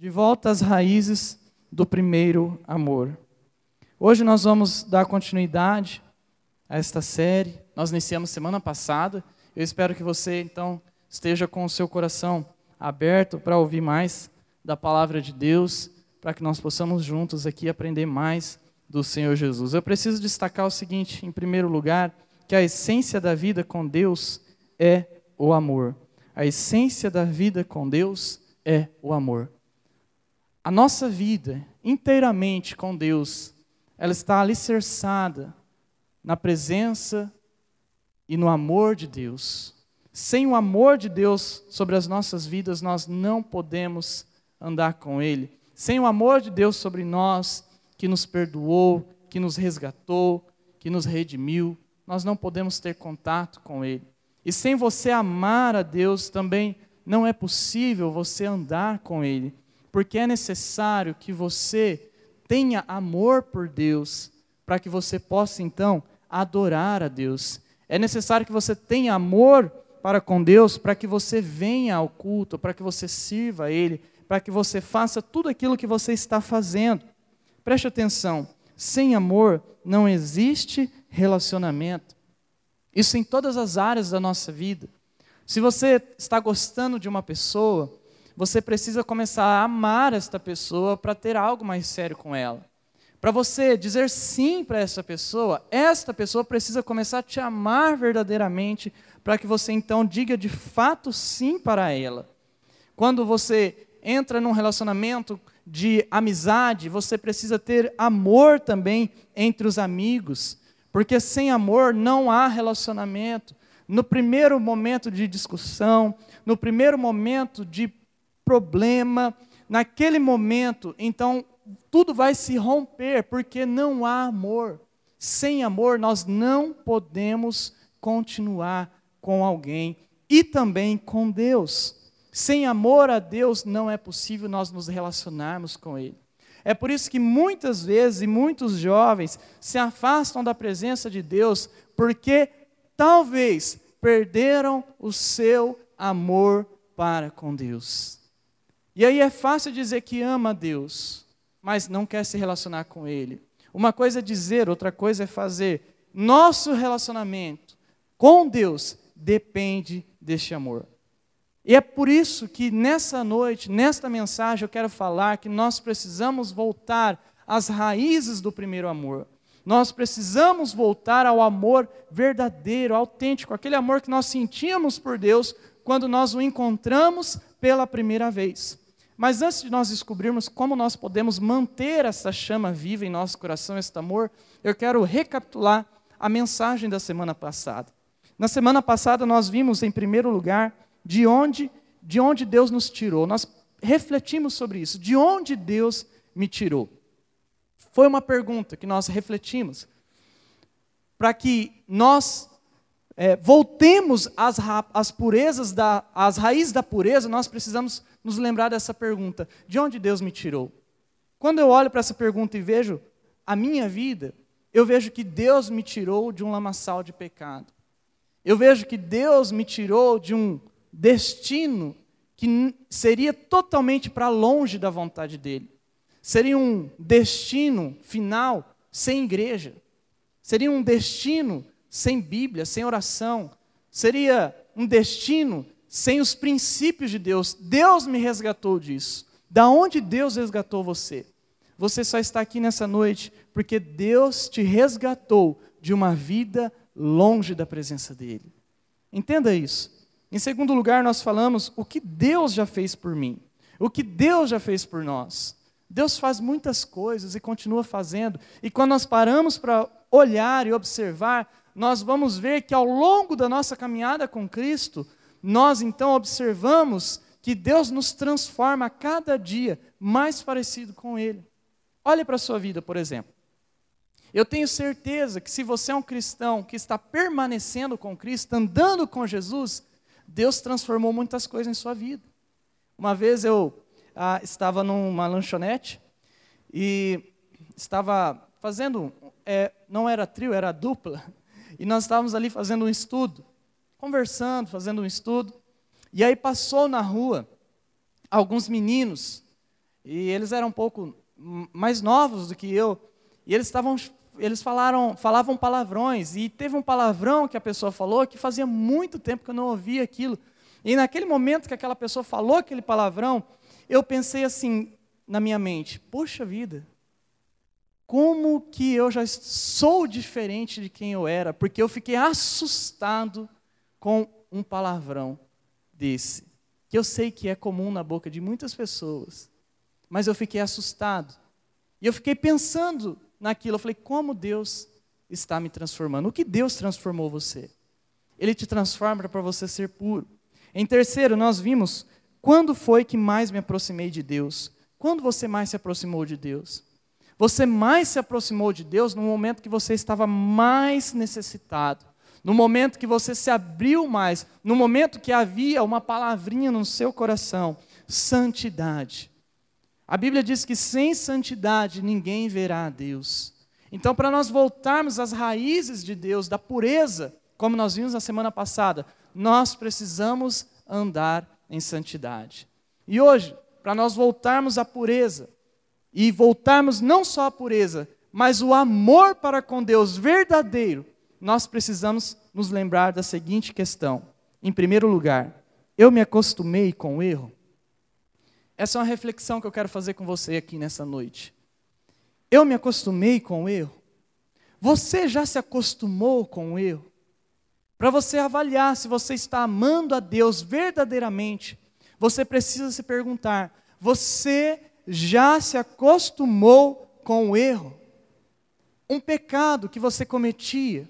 De volta às raízes do primeiro amor. Hoje nós vamos dar continuidade a esta série. Nós iniciamos semana passada. Eu espero que você, então, esteja com o seu coração aberto para ouvir mais da palavra de Deus, para que nós possamos juntos aqui aprender mais do Senhor Jesus. Eu preciso destacar o seguinte, em primeiro lugar, que a essência da vida com Deus é o amor. A essência da vida com Deus é o amor. A nossa vida inteiramente com Deus, ela está alicerçada na presença e no amor de Deus. Sem o amor de Deus sobre as nossas vidas, nós não podemos andar com Ele. Sem o amor de Deus sobre nós, que nos perdoou, que nos resgatou, que nos redimiu, nós não podemos ter contato com Ele. E sem você amar a Deus, também não é possível você andar com Ele porque é necessário que você tenha amor por Deus, para que você possa então adorar a Deus. É necessário que você tenha amor para com Deus, para que você venha ao culto, para que você sirva a Ele, para que você faça tudo aquilo que você está fazendo. Preste atenção: sem amor não existe relacionamento. Isso em todas as áreas da nossa vida. Se você está gostando de uma pessoa, você precisa começar a amar esta pessoa para ter algo mais sério com ela. Para você dizer sim para essa pessoa, esta pessoa precisa começar a te amar verdadeiramente, para que você então diga de fato sim para ela. Quando você entra num relacionamento de amizade, você precisa ter amor também entre os amigos, porque sem amor não há relacionamento. No primeiro momento de discussão, no primeiro momento de problema, naquele momento, então tudo vai se romper, porque não há amor. Sem amor, nós não podemos continuar com alguém e também com Deus. Sem amor a Deus, não é possível nós nos relacionarmos com Ele. É por isso que muitas vezes e muitos jovens se afastam da presença de Deus, porque talvez perderam o seu amor para com Deus. E aí é fácil dizer que ama a Deus, mas não quer se relacionar com Ele. Uma coisa é dizer, outra coisa é fazer. Nosso relacionamento com Deus depende deste amor. E é por isso que nessa noite, nesta mensagem, eu quero falar que nós precisamos voltar às raízes do primeiro amor. Nós precisamos voltar ao amor verdadeiro, autêntico, aquele amor que nós sentíamos por Deus quando nós o encontramos pela primeira vez. Mas antes de nós descobrirmos como nós podemos manter essa chama viva em nosso coração, este amor, eu quero recapitular a mensagem da semana passada. Na semana passada nós vimos, em primeiro lugar, de onde, de onde Deus nos tirou. Nós refletimos sobre isso. De onde Deus me tirou? Foi uma pergunta que nós refletimos para que nós é, voltemos às, às purezas, da, às raízes da pureza, nós precisamos nos lembrar dessa pergunta: de onde Deus me tirou? Quando eu olho para essa pergunta e vejo a minha vida, eu vejo que Deus me tirou de um lamaçal de pecado. Eu vejo que Deus me tirou de um destino que seria totalmente para longe da vontade dele. Seria um destino final sem igreja. Seria um destino sem Bíblia, sem oração. Seria um destino sem os princípios de Deus. Deus me resgatou disso. Da onde Deus resgatou você? Você só está aqui nessa noite porque Deus te resgatou de uma vida longe da presença dEle. Entenda isso. Em segundo lugar, nós falamos o que Deus já fez por mim, o que Deus já fez por nós. Deus faz muitas coisas e continua fazendo, e quando nós paramos para olhar e observar, nós vamos ver que ao longo da nossa caminhada com Cristo, nós então observamos que Deus nos transforma a cada dia mais parecido com Ele. Olhe para a sua vida, por exemplo. Eu tenho certeza que se você é um cristão que está permanecendo com Cristo, andando com Jesus, Deus transformou muitas coisas em sua vida. Uma vez eu ah, estava numa lanchonete e estava fazendo, é, não era trio, era dupla, e nós estávamos ali fazendo um estudo, conversando, fazendo um estudo. E aí passou na rua alguns meninos e eles eram um pouco mais novos do que eu, e eles estavam eles falaram, falavam palavrões, e teve um palavrão que a pessoa falou que fazia muito tempo que eu não ouvia aquilo. E naquele momento que aquela pessoa falou aquele palavrão, eu pensei assim na minha mente: poxa vida, como que eu já sou diferente de quem eu era, porque eu fiquei assustado com um palavrão desse, que eu sei que é comum na boca de muitas pessoas, mas eu fiquei assustado. E eu fiquei pensando naquilo, eu falei: como Deus está me transformando? O que Deus transformou você? Ele te transforma para você ser puro. Em terceiro, nós vimos quando foi que mais me aproximei de Deus? Quando você mais se aproximou de Deus? Você mais se aproximou de Deus no momento que você estava mais necessitado, no momento que você se abriu mais, no momento que havia uma palavrinha no seu coração: santidade. A Bíblia diz que sem santidade ninguém verá a Deus. Então, para nós voltarmos às raízes de Deus, da pureza, como nós vimos na semana passada, nós precisamos andar em santidade. E hoje, para nós voltarmos à pureza, e voltarmos não só à pureza, mas o amor para com Deus verdadeiro, nós precisamos nos lembrar da seguinte questão. Em primeiro lugar, eu me acostumei com o erro? Essa é uma reflexão que eu quero fazer com você aqui nessa noite. Eu me acostumei com o erro? Você já se acostumou com o erro? Para você avaliar se você está amando a Deus verdadeiramente, você precisa se perguntar: você já se acostumou com o erro? Um pecado que você cometia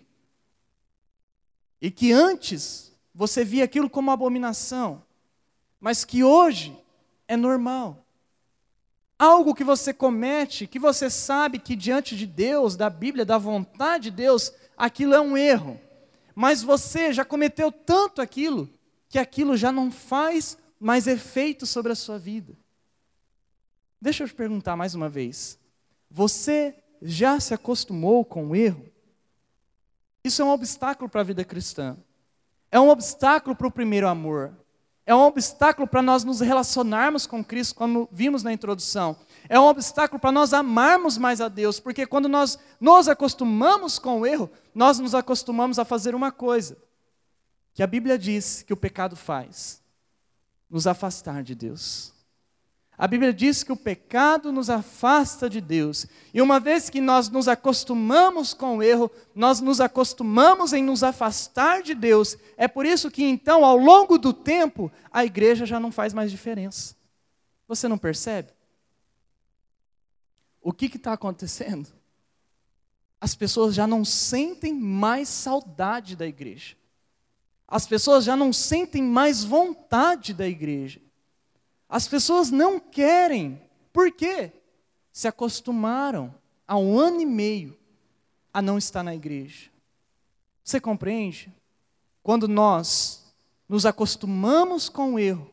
e que antes você via aquilo como abominação, mas que hoje é normal. Algo que você comete, que você sabe que diante de Deus, da Bíblia, da vontade de Deus, aquilo é um erro mas você já cometeu tanto aquilo que aquilo já não faz mais efeito sobre a sua vida. Deixa eu te perguntar mais uma vez. Você já se acostumou com o erro? Isso é um obstáculo para a vida cristã. É um obstáculo para o primeiro amor. É um obstáculo para nós nos relacionarmos com Cristo, como vimos na introdução. É um obstáculo para nós amarmos mais a Deus, porque quando nós nos acostumamos com o erro, nós nos acostumamos a fazer uma coisa que a Bíblia diz que o pecado faz: nos afastar de Deus. A Bíblia diz que o pecado nos afasta de Deus. E uma vez que nós nos acostumamos com o erro, nós nos acostumamos em nos afastar de Deus. É por isso que então, ao longo do tempo, a igreja já não faz mais diferença. Você não percebe? O que está acontecendo? As pessoas já não sentem mais saudade da igreja. As pessoas já não sentem mais vontade da igreja. As pessoas não querem. Por quê? Se acostumaram há um ano e meio a não estar na igreja. Você compreende? Quando nós nos acostumamos com o erro,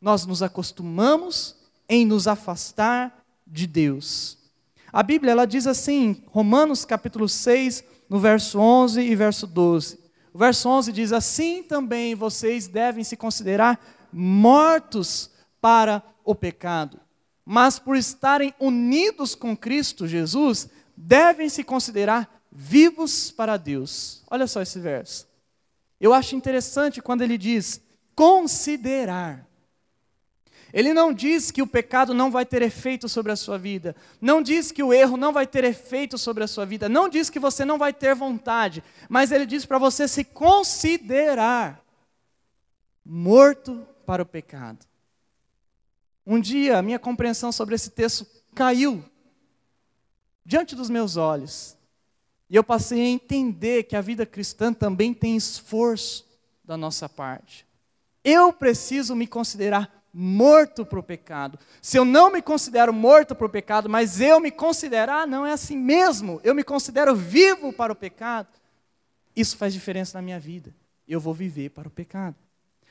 nós nos acostumamos em nos afastar de Deus. A Bíblia ela diz assim, Romanos capítulo 6, no verso 11 e verso 12. O verso 11 diz: Assim também vocês devem se considerar mortos para o pecado. Mas por estarem unidos com Cristo Jesus, devem se considerar vivos para Deus. Olha só esse verso. Eu acho interessante quando ele diz considerar. Ele não diz que o pecado não vai ter efeito sobre a sua vida, não diz que o erro não vai ter efeito sobre a sua vida, não diz que você não vai ter vontade, mas ele diz para você se considerar morto para o pecado. Um dia, a minha compreensão sobre esse texto caiu diante dos meus olhos. E eu passei a entender que a vida cristã também tem esforço da nossa parte. Eu preciso me considerar morto para o pecado. Se eu não me considero morto para o pecado, mas eu me considerar, ah, não é assim mesmo, eu me considero vivo para o pecado, isso faz diferença na minha vida. Eu vou viver para o pecado.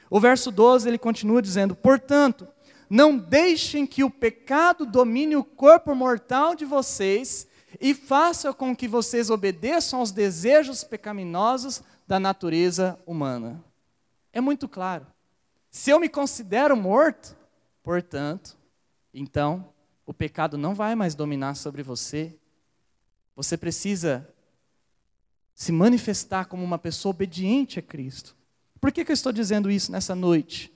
O verso 12 ele continua dizendo: Portanto, não deixem que o pecado domine o corpo mortal de vocês e faça com que vocês obedeçam aos desejos pecaminosos da natureza humana. É muito claro. Se eu me considero morto, portanto, então o pecado não vai mais dominar sobre você. Você precisa se manifestar como uma pessoa obediente a Cristo. Por que, que eu estou dizendo isso nessa noite?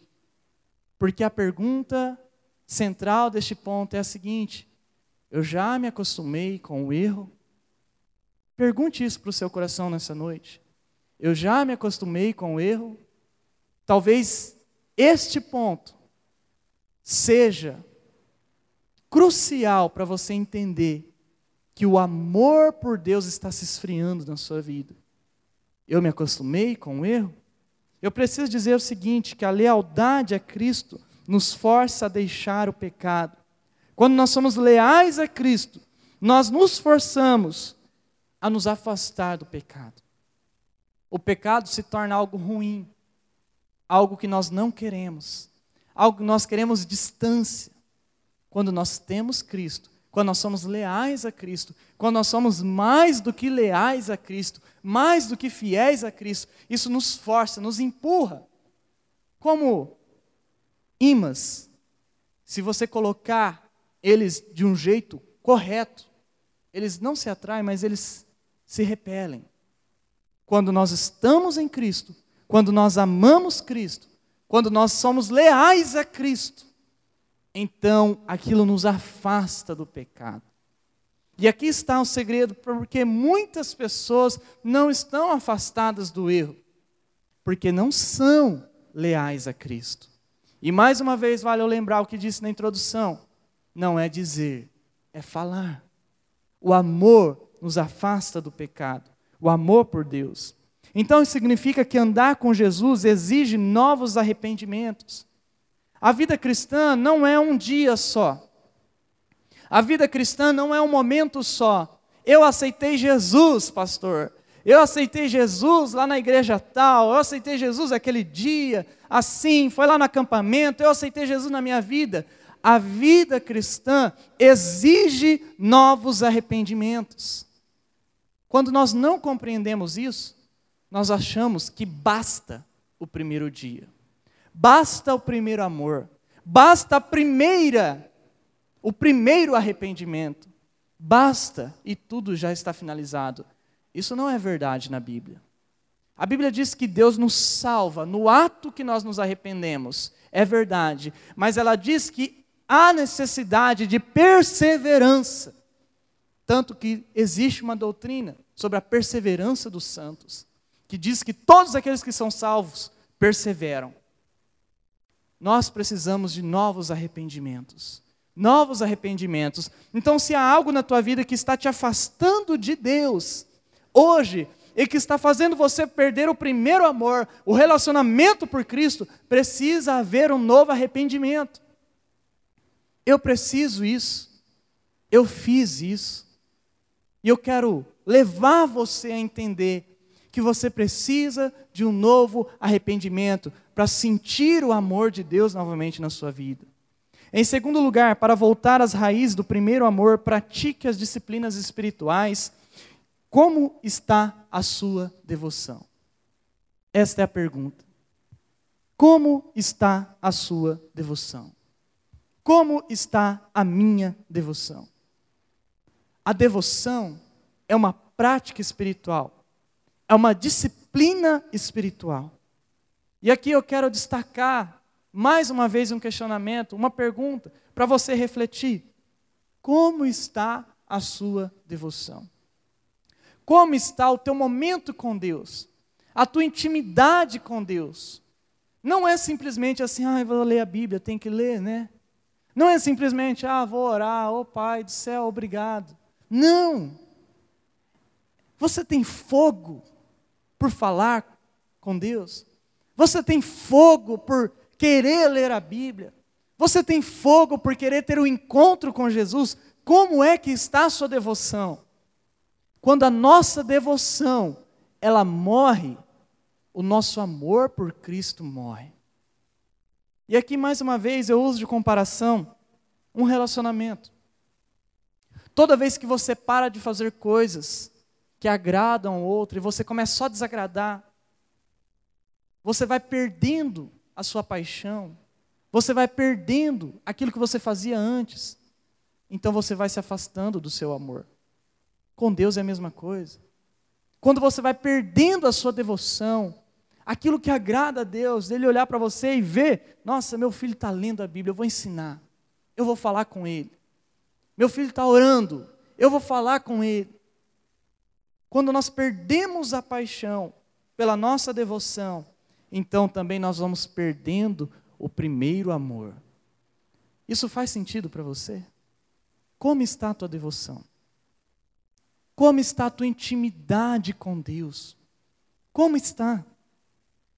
Porque a pergunta central deste ponto é a seguinte: eu já me acostumei com o erro? Pergunte isso para o seu coração nessa noite. Eu já me acostumei com o erro? Talvez este ponto seja crucial para você entender que o amor por Deus está se esfriando na sua vida. Eu me acostumei com o erro? Eu preciso dizer o seguinte: que a lealdade a Cristo nos força a deixar o pecado. Quando nós somos leais a Cristo, nós nos forçamos a nos afastar do pecado. O pecado se torna algo ruim, algo que nós não queremos, algo que nós queremos distância. Quando nós temos Cristo, quando nós somos leais a Cristo, quando nós somos mais do que leais a Cristo, mais do que fiéis a Cristo, isso nos força, nos empurra. Como imãs, se você colocar eles de um jeito correto, eles não se atraem, mas eles se repelem. Quando nós estamos em Cristo, quando nós amamos Cristo, quando nós somos leais a Cristo, então aquilo nos afasta do pecado. E aqui está o segredo, porque muitas pessoas não estão afastadas do erro, porque não são leais a Cristo. E mais uma vez vale eu lembrar o que disse na introdução: não é dizer, é falar. O amor nos afasta do pecado, o amor por Deus. Então isso significa que andar com Jesus exige novos arrependimentos. A vida cristã não é um dia só. A vida cristã não é um momento só. Eu aceitei Jesus, pastor. Eu aceitei Jesus lá na igreja tal. Eu aceitei Jesus aquele dia, assim, foi lá no acampamento. Eu aceitei Jesus na minha vida. A vida cristã exige novos arrependimentos. Quando nós não compreendemos isso, nós achamos que basta o primeiro dia. Basta o primeiro amor, basta a primeira, o primeiro arrependimento. Basta e tudo já está finalizado. Isso não é verdade na Bíblia. A Bíblia diz que Deus nos salva no ato que nós nos arrependemos. É verdade. Mas ela diz que há necessidade de perseverança. Tanto que existe uma doutrina sobre a perseverança dos santos, que diz que todos aqueles que são salvos perseveram nós precisamos de novos arrependimentos. Novos arrependimentos. Então, se há algo na tua vida que está te afastando de Deus, hoje, e que está fazendo você perder o primeiro amor, o relacionamento por Cristo, precisa haver um novo arrependimento. Eu preciso isso. Eu fiz isso. E eu quero levar você a entender que você precisa de um novo arrependimento para sentir o amor de Deus novamente na sua vida. Em segundo lugar, para voltar às raízes do primeiro amor, pratique as disciplinas espirituais. Como está a sua devoção? Esta é a pergunta. Como está a sua devoção? Como está a minha devoção? A devoção é uma prática espiritual é uma disciplina espiritual. E aqui eu quero destacar mais uma vez um questionamento, uma pergunta para você refletir. Como está a sua devoção? Como está o teu momento com Deus? A tua intimidade com Deus? Não é simplesmente assim, ah, vou ler a Bíblia, tem que ler, né? Não é simplesmente, ah, vou orar, oh Pai do céu, obrigado. Não. Você tem fogo por falar com Deus? Você tem fogo por querer ler a Bíblia? Você tem fogo por querer ter um encontro com Jesus? Como é que está a sua devoção? Quando a nossa devoção, ela morre, o nosso amor por Cristo morre. E aqui mais uma vez eu uso de comparação um relacionamento. Toda vez que você para de fazer coisas que agradam ao outro e você começa só a desagradar, você vai perdendo a sua paixão, você vai perdendo aquilo que você fazia antes. então você vai se afastando do seu amor. Com Deus é a mesma coisa. Quando você vai perdendo a sua devoção, aquilo que agrada a Deus, dele olhar para você e ver, nossa, meu filho está lendo a Bíblia, eu vou ensinar, eu vou falar com ele. Meu filho está orando, eu vou falar com ele. Quando nós perdemos a paixão pela nossa devoção, então também nós vamos perdendo o primeiro amor. Isso faz sentido para você? Como está a tua devoção? Como está a tua intimidade com Deus? Como está?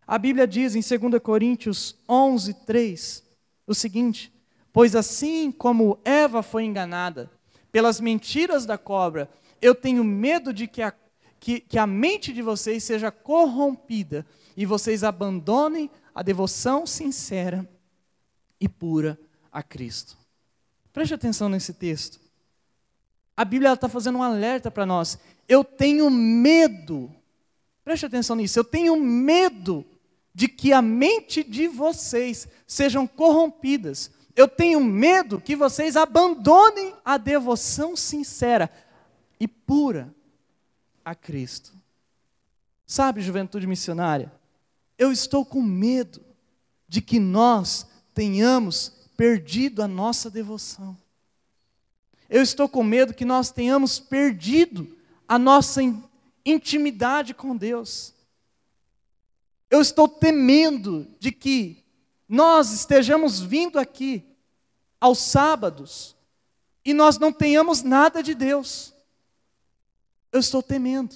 A Bíblia diz em 2 Coríntios 11, 3, o seguinte: Pois assim como Eva foi enganada pelas mentiras da cobra, eu tenho medo de que a, que, que a mente de vocês seja corrompida e vocês abandonem a devoção sincera e pura a Cristo. Preste atenção nesse texto. A Bíblia está fazendo um alerta para nós. Eu tenho medo, preste atenção nisso, eu tenho medo de que a mente de vocês sejam corrompidas. Eu tenho medo que vocês abandonem a devoção sincera e pura a Cristo. Sabe, juventude missionária, eu estou com medo de que nós tenhamos perdido a nossa devoção. Eu estou com medo que nós tenhamos perdido a nossa intimidade com Deus. Eu estou temendo de que nós estejamos vindo aqui aos sábados e nós não tenhamos nada de Deus. Eu estou temendo.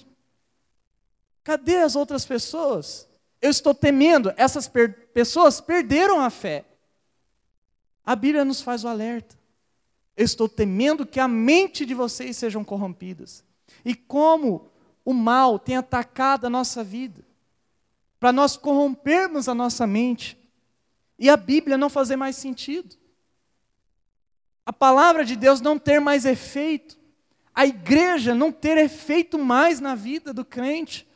Cadê as outras pessoas? Eu estou temendo, essas per pessoas perderam a fé. A Bíblia nos faz o alerta. Eu estou temendo que a mente de vocês sejam corrompidas. E como o mal tem atacado a nossa vida para nós corrompermos a nossa mente e a Bíblia não fazer mais sentido. A palavra de Deus não ter mais efeito, a igreja não ter efeito mais na vida do crente,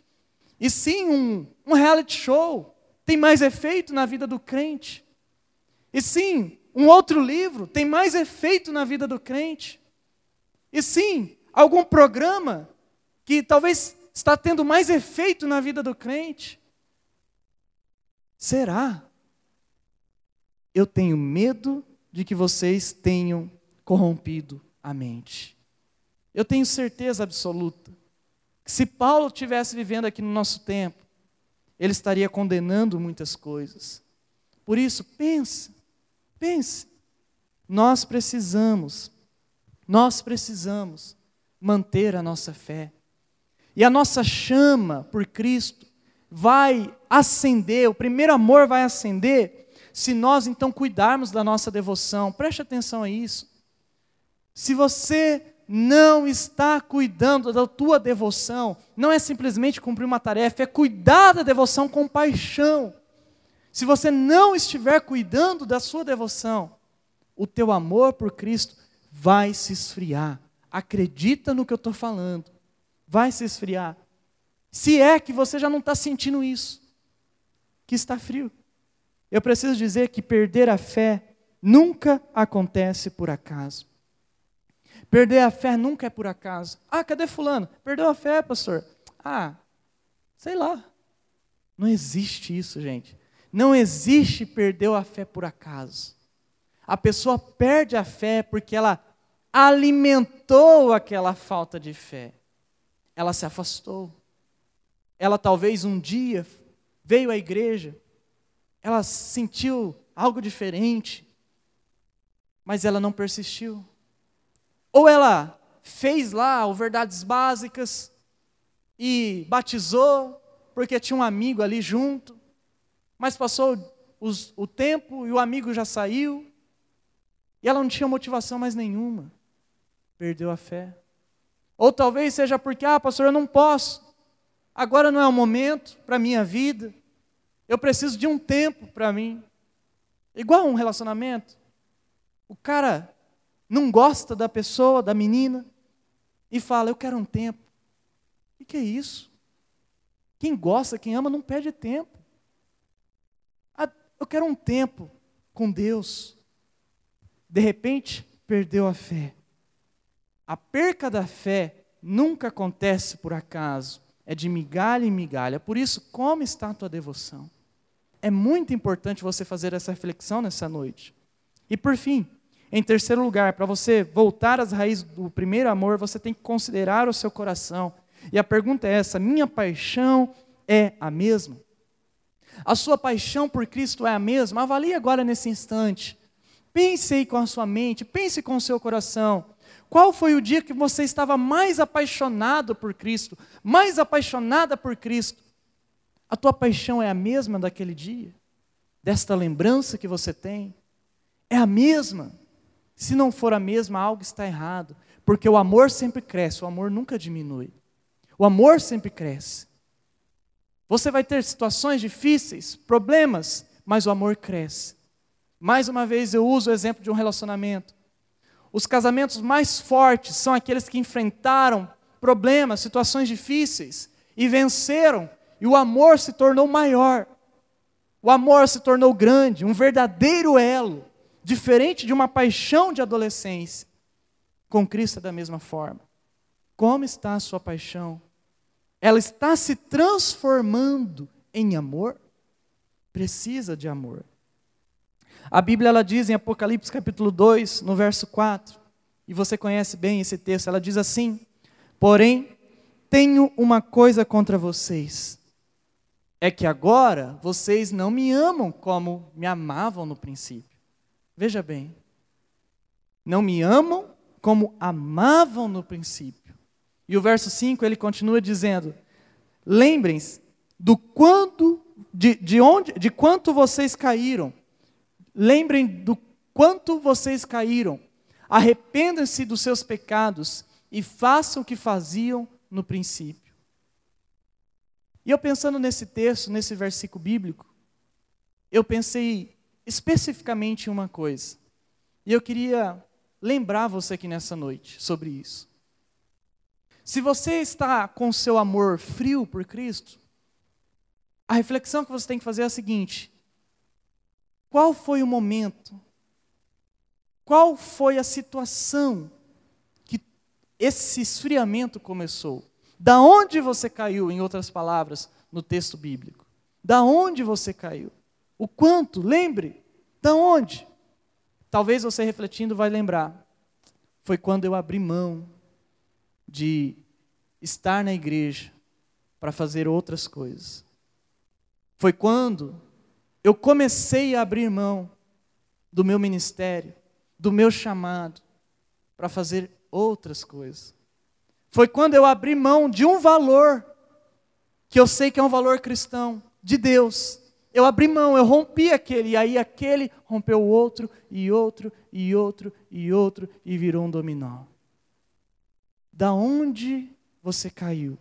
e sim um, um reality show tem mais efeito na vida do crente, e sim um outro livro tem mais efeito na vida do crente, e sim algum programa que talvez está tendo mais efeito na vida do crente. Será? Eu tenho medo de que vocês tenham corrompido a mente. Eu tenho certeza absoluta que se Paulo estivesse vivendo aqui no nosso tempo, ele estaria condenando muitas coisas. Por isso, pense, pense. Nós precisamos, nós precisamos manter a nossa fé. E a nossa chama por Cristo vai acender, o primeiro amor vai acender, se nós então cuidarmos da nossa devoção. Preste atenção a isso. Se você não está cuidando da tua devoção, não é simplesmente cumprir uma tarefa, é cuidar da devoção com paixão. Se você não estiver cuidando da sua devoção, o teu amor por Cristo vai se esfriar. Acredita no que eu estou falando. Vai se esfriar. Se é que você já não está sentindo isso, que está frio. Eu preciso dizer que perder a fé nunca acontece por acaso. Perder a fé nunca é por acaso. Ah, cadê Fulano? Perdeu a fé, pastor. Ah, sei lá. Não existe isso, gente. Não existe perdeu a fé por acaso. A pessoa perde a fé porque ela alimentou aquela falta de fé. Ela se afastou. Ela talvez um dia veio à igreja, ela sentiu algo diferente, mas ela não persistiu. Ou ela fez lá o verdades básicas e batizou porque tinha um amigo ali junto, mas passou os, o tempo e o amigo já saiu e ela não tinha motivação mais nenhuma, perdeu a fé. Ou talvez seja porque, ah, pastor, eu não posso agora não é o momento para a minha vida, eu preciso de um tempo para mim. Igual um relacionamento. O cara não gosta da pessoa, da menina, e fala: Eu quero um tempo. O que é isso? Quem gosta, quem ama, não perde tempo. Ah, eu quero um tempo com Deus. De repente, perdeu a fé. a perca da fé nunca acontece por acaso, é de migalha em migalha. Por isso, como está a tua devoção? É muito importante você fazer essa reflexão nessa noite. E por fim, em terceiro lugar, para você voltar às raízes do primeiro amor, você tem que considerar o seu coração. E a pergunta é essa: minha paixão é a mesma? A sua paixão por Cristo é a mesma? Avalie agora nesse instante. Pense aí com a sua mente, pense com o seu coração. Qual foi o dia que você estava mais apaixonado por Cristo, mais apaixonada por Cristo? A tua paixão é a mesma daquele dia? Desta lembrança que você tem? É a mesma? Se não for a mesma, algo está errado, porque o amor sempre cresce, o amor nunca diminui. O amor sempre cresce. Você vai ter situações difíceis, problemas, mas o amor cresce. Mais uma vez eu uso o exemplo de um relacionamento. Os casamentos mais fortes são aqueles que enfrentaram problemas, situações difíceis e venceram, e o amor se tornou maior. O amor se tornou grande, um verdadeiro elo, diferente de uma paixão de adolescência. Com Cristo é da mesma forma. Como está a sua paixão? Ela está se transformando em amor? Precisa de amor. A Bíblia ela diz em Apocalipse capítulo 2, no verso 4, e você conhece bem esse texto, ela diz assim: Porém, tenho uma coisa contra vocês, é que agora vocês não me amam como me amavam no princípio. Veja bem, não me amam como amavam no princípio. E o verso 5 ele continua dizendo: Lembrem-se do quando, de, de onde, de quanto vocês caíram Lembrem do quanto vocês caíram. Arrependam-se dos seus pecados e façam o que faziam no princípio. E eu pensando nesse texto, nesse versículo bíblico, eu pensei especificamente uma coisa. E eu queria lembrar você aqui nessa noite sobre isso. Se você está com seu amor frio por Cristo, a reflexão que você tem que fazer é a seguinte: qual foi o momento? Qual foi a situação que esse esfriamento começou? Da onde você caiu, em outras palavras, no texto bíblico? Da onde você caiu? O quanto? Lembre. Da onde? Talvez você refletindo vai lembrar. Foi quando eu abri mão de estar na igreja para fazer outras coisas. Foi quando eu comecei a abrir mão do meu ministério, do meu chamado, para fazer outras coisas. Foi quando eu abri mão de um valor, que eu sei que é um valor cristão, de Deus. Eu abri mão, eu rompi aquele, e aí aquele rompeu o outro, e outro, e outro, e outro, e virou um dominó. Da onde você caiu?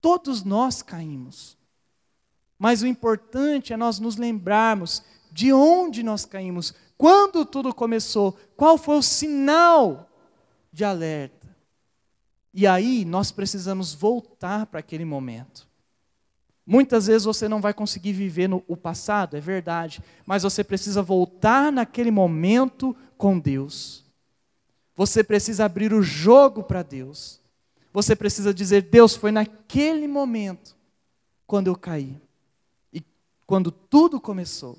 Todos nós caímos. Mas o importante é nós nos lembrarmos de onde nós caímos, quando tudo começou, qual foi o sinal de alerta. E aí nós precisamos voltar para aquele momento. Muitas vezes você não vai conseguir viver no o passado, é verdade, mas você precisa voltar naquele momento com Deus. Você precisa abrir o jogo para Deus. Você precisa dizer: Deus, foi naquele momento quando eu caí quando tudo começou.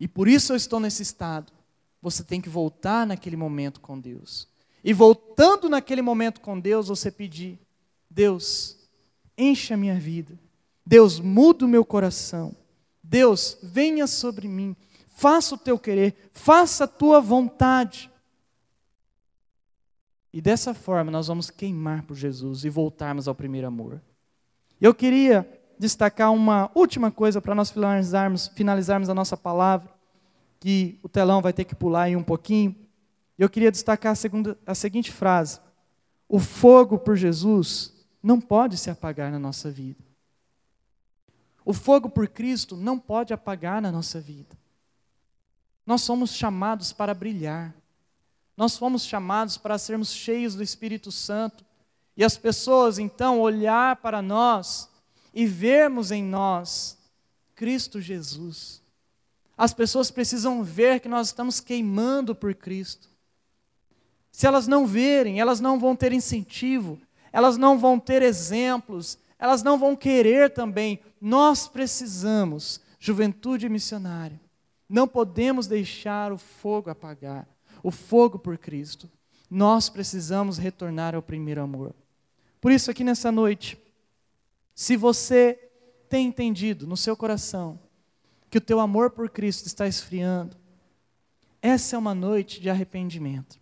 E por isso eu estou nesse estado. Você tem que voltar naquele momento com Deus. E voltando naquele momento com Deus, você pedir: Deus, enche a minha vida. Deus, muda o meu coração. Deus, venha sobre mim. Faça o teu querer, faça a tua vontade. E dessa forma nós vamos queimar por Jesus e voltarmos ao primeiro amor. Eu queria destacar uma última coisa para nós finalizarmos, finalizarmos a nossa palavra, que o telão vai ter que pular aí um pouquinho. Eu queria destacar a, segunda, a seguinte frase: O fogo por Jesus não pode se apagar na nossa vida. O fogo por Cristo não pode apagar na nossa vida. Nós somos chamados para brilhar. Nós fomos chamados para sermos cheios do Espírito Santo. E as pessoas, então, olhar para nós e vermos em nós Cristo Jesus. As pessoas precisam ver que nós estamos queimando por Cristo. se elas não verem, elas não vão ter incentivo, elas não vão ter exemplos, elas não vão querer também. Nós precisamos, juventude missionária, não podemos deixar o fogo apagar, o fogo por Cristo. Nós precisamos retornar ao primeiro amor. Por isso, aqui nessa noite, se você tem entendido no seu coração que o teu amor por Cristo está esfriando, essa é uma noite de arrependimento.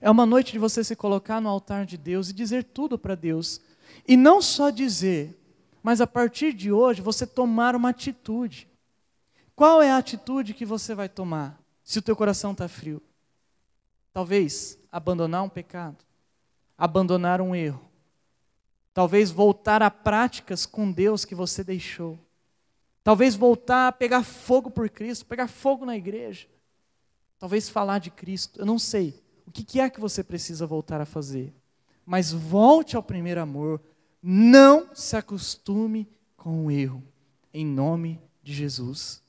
É uma noite de você se colocar no altar de Deus e dizer tudo para Deus. E não só dizer, mas a partir de hoje você tomar uma atitude. Qual é a atitude que você vai tomar se o teu coração está frio? Talvez abandonar um pecado, abandonar um erro, talvez voltar a práticas com Deus que você deixou, talvez voltar a pegar fogo por Cristo, pegar fogo na igreja, talvez falar de Cristo, eu não sei o que é que você precisa voltar a fazer, mas volte ao primeiro amor, não se acostume com o erro, em nome de Jesus.